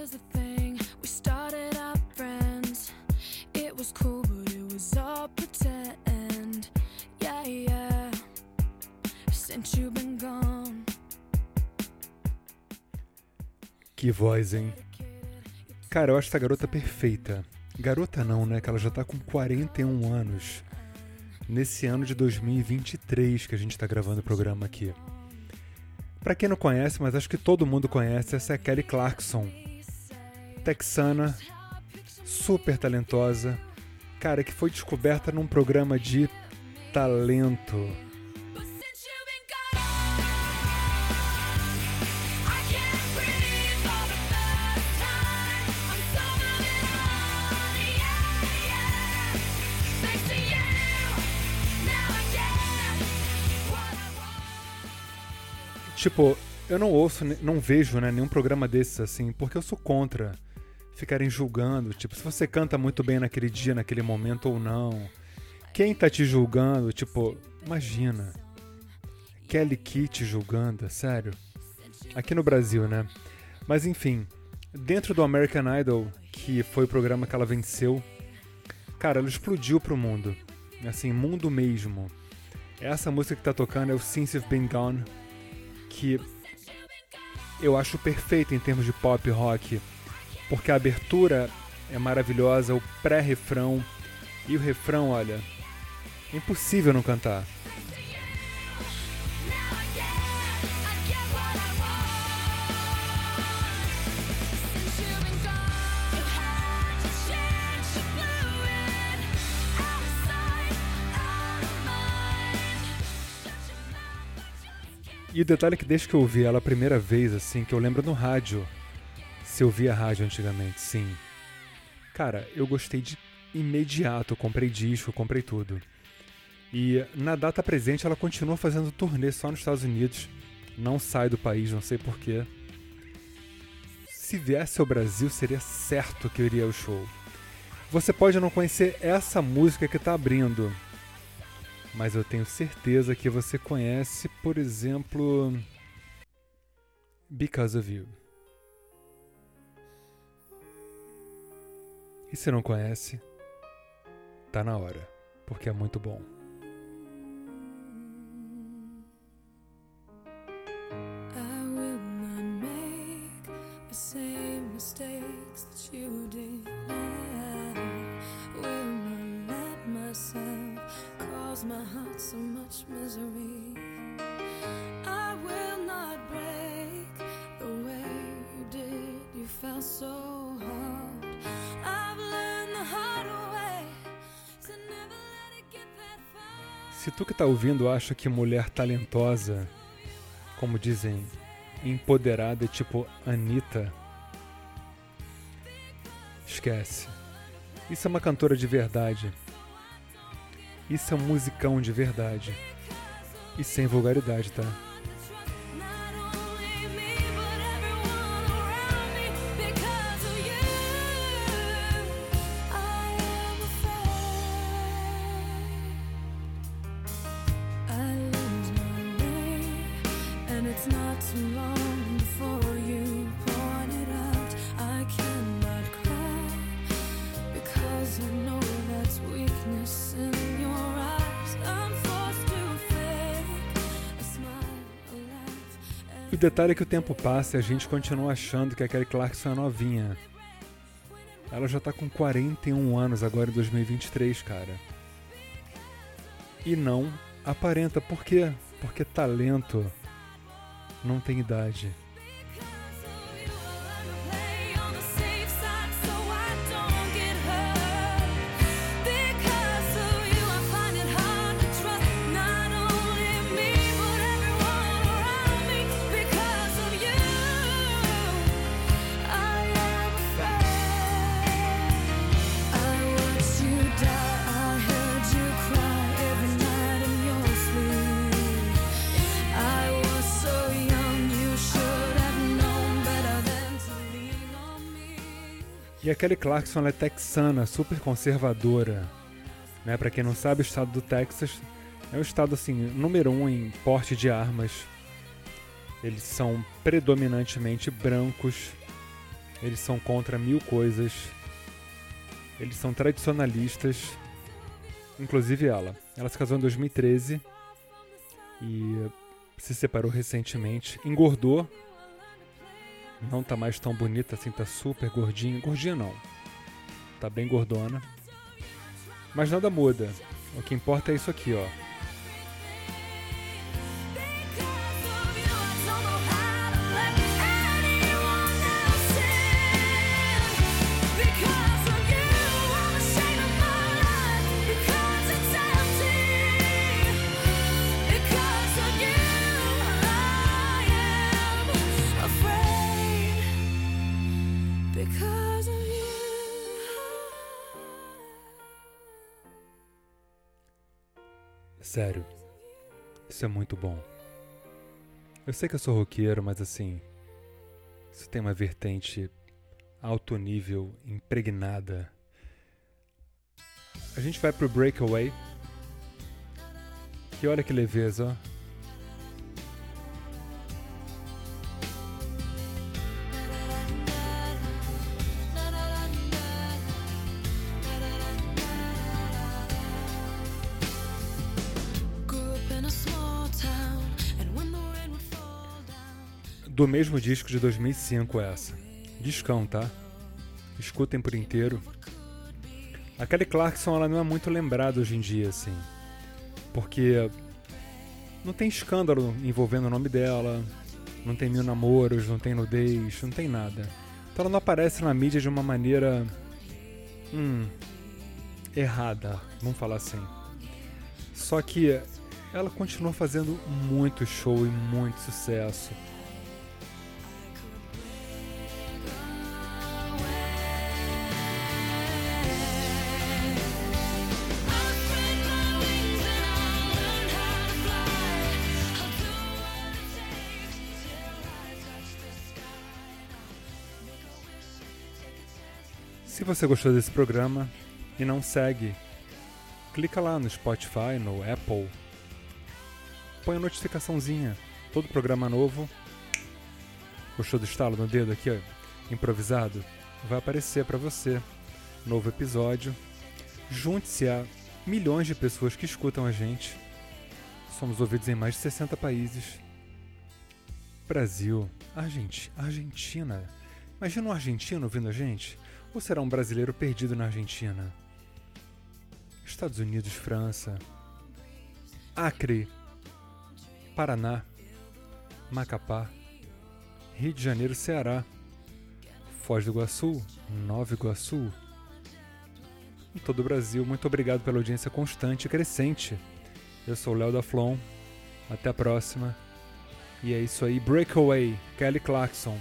here's the thing. We started friends. It was cool, but it was all pretend. Yeah, yeah. Since you've been gone. Que voz, hein? Cara, eu acho essa garota perfeita. Garota não, né? Que ela já tá com 41 anos. Nesse ano de 2023 que a gente tá gravando o programa aqui. Pra quem não conhece, mas acho que todo mundo conhece, essa é Kelly Clarkson. Texana, super talentosa. Cara, que foi descoberta num programa de talento. Tipo, eu não ouço, não vejo né, nenhum programa desses assim, porque eu sou contra ficarem julgando. Tipo, se você canta muito bem naquele dia, naquele momento ou não. Quem tá te julgando, tipo, imagina. Kelly Key te julgando, é sério. Aqui no Brasil, né? Mas enfim, dentro do American Idol, que foi o programa que ela venceu, cara, ela explodiu pro mundo. Assim, mundo mesmo. Essa música que tá tocando é o Since You've Been Gone, que eu acho perfeita em termos de pop rock, porque a abertura é maravilhosa, o pré-refrão e o refrão, olha, é impossível não cantar. E o detalhe é que desde que eu ouvi ela a primeira vez, assim, que eu lembro no rádio, se eu via rádio antigamente, sim. Cara, eu gostei de imediato, comprei disco, comprei tudo. E na data presente ela continua fazendo turnê só nos Estados Unidos, não sai do país, não sei porquê. Se viesse ao Brasil, seria certo que eu iria ao show. Você pode não conhecer essa música que tá abrindo, mas eu tenho certeza que você conhece, por exemplo, Because of You. E se não conhece, tá na hora, porque é muito bom. I Se tu que tá ouvindo acha que mulher talentosa, como dizem, empoderada é tipo Anitta, esquece. Isso é uma cantora de verdade. Isso é um musicão de verdade. E sem vulgaridade, tá? Detalhe é que o tempo passa e a gente continua achando que a Kelly Clarkson é novinha. Ela já tá com 41 anos agora em 2023, cara. E não aparenta. Por quê? Porque talento não tem idade. E a Kelly Clarkson é texana, super conservadora. Né? Para quem não sabe, o estado do Texas é o estado assim, número um em porte de armas. Eles são predominantemente brancos. Eles são contra mil coisas. Eles são tradicionalistas. Inclusive ela. Ela se casou em 2013 e se separou recentemente. Engordou. Não tá mais tão bonita assim, tá super gordinha. Gordinha não. Tá bem gordona. Mas nada muda. O que importa é isso aqui, ó. Sério. Isso é muito bom. Eu sei que eu sou roqueiro, mas assim. Isso tem uma vertente alto nível, impregnada. A gente vai pro Breakaway. E olha que leveza, ó. Do mesmo disco de 2005 essa. Discão, tá? Escutem por inteiro. A Kelly Clarkson ela não é muito lembrada hoje em dia, assim. Porque não tem escândalo envolvendo o nome dela, não tem mil namoros, não tem nudez, não tem nada. Então ela não aparece na mídia de uma maneira. Hum. errada, vamos falar assim. Só que ela continua fazendo muito show e muito sucesso. Se você gostou desse programa e não segue, clica lá no Spotify, no Apple, põe a notificaçãozinha. Todo programa novo. Gostou do estalo no dedo aqui, ó, improvisado? Vai aparecer para você. Novo episódio. Junte-se a milhões de pessoas que escutam a gente. Somos ouvidos em mais de 60 países. Brasil, Argenti Argentina. Imagina um argentino ouvindo a gente? Ou será um brasileiro perdido na Argentina? Estados Unidos, França, Acre, Paraná, Macapá, Rio de Janeiro, Ceará, Foz do Iguaçu, Nova Iguaçu. Em todo o Brasil, muito obrigado pela audiência constante e crescente. Eu sou o Léo da Flon. Até a próxima. E é isso aí. Breakaway, Kelly Clarkson.